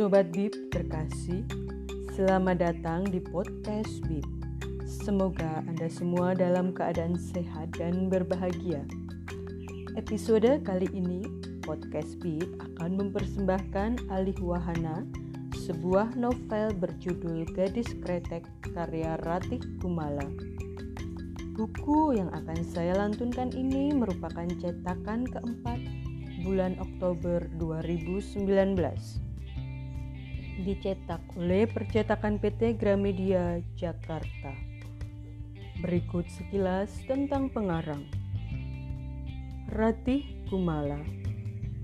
Sobat Bib terkasih, selamat datang di podcast Bib. Semoga Anda semua dalam keadaan sehat dan berbahagia. Episode kali ini, podcast Bib akan mempersembahkan Alih Wahana, sebuah novel berjudul Gadis Kretek karya Ratih Kumala. Buku yang akan saya lantunkan ini merupakan cetakan keempat bulan Oktober 2019 dicetak oleh percetakan PT Gramedia Jakarta. Berikut sekilas tentang pengarang. Ratih Kumala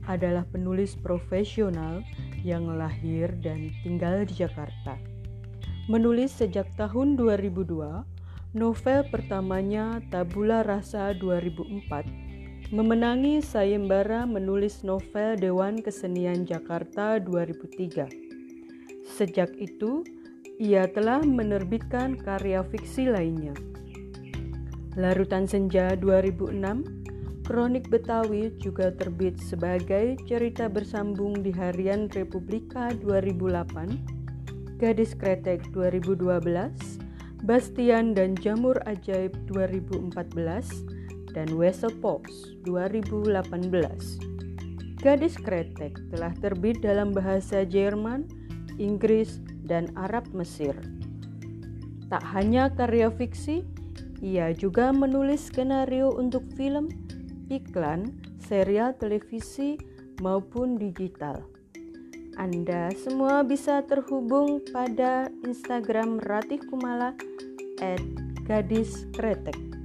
adalah penulis profesional yang lahir dan tinggal di Jakarta. Menulis sejak tahun 2002, novel pertamanya Tabula Rasa 2004 memenangi sayembara menulis novel Dewan Kesenian Jakarta 2003. Sejak itu, ia telah menerbitkan karya fiksi lainnya. Larutan Senja 2006, Kronik Betawi juga terbit sebagai cerita bersambung di Harian Republika 2008, Gadis Kretek 2012, Bastian dan Jamur Ajaib 2014, dan Wesel Pops 2018. Gadis Kretek telah terbit dalam bahasa Jerman, Inggris, dan Arab Mesir. Tak hanya karya fiksi, ia juga menulis skenario untuk film, iklan, serial televisi, maupun digital. Anda semua bisa terhubung pada Instagram Ratih Kumala at Gadis Kretek.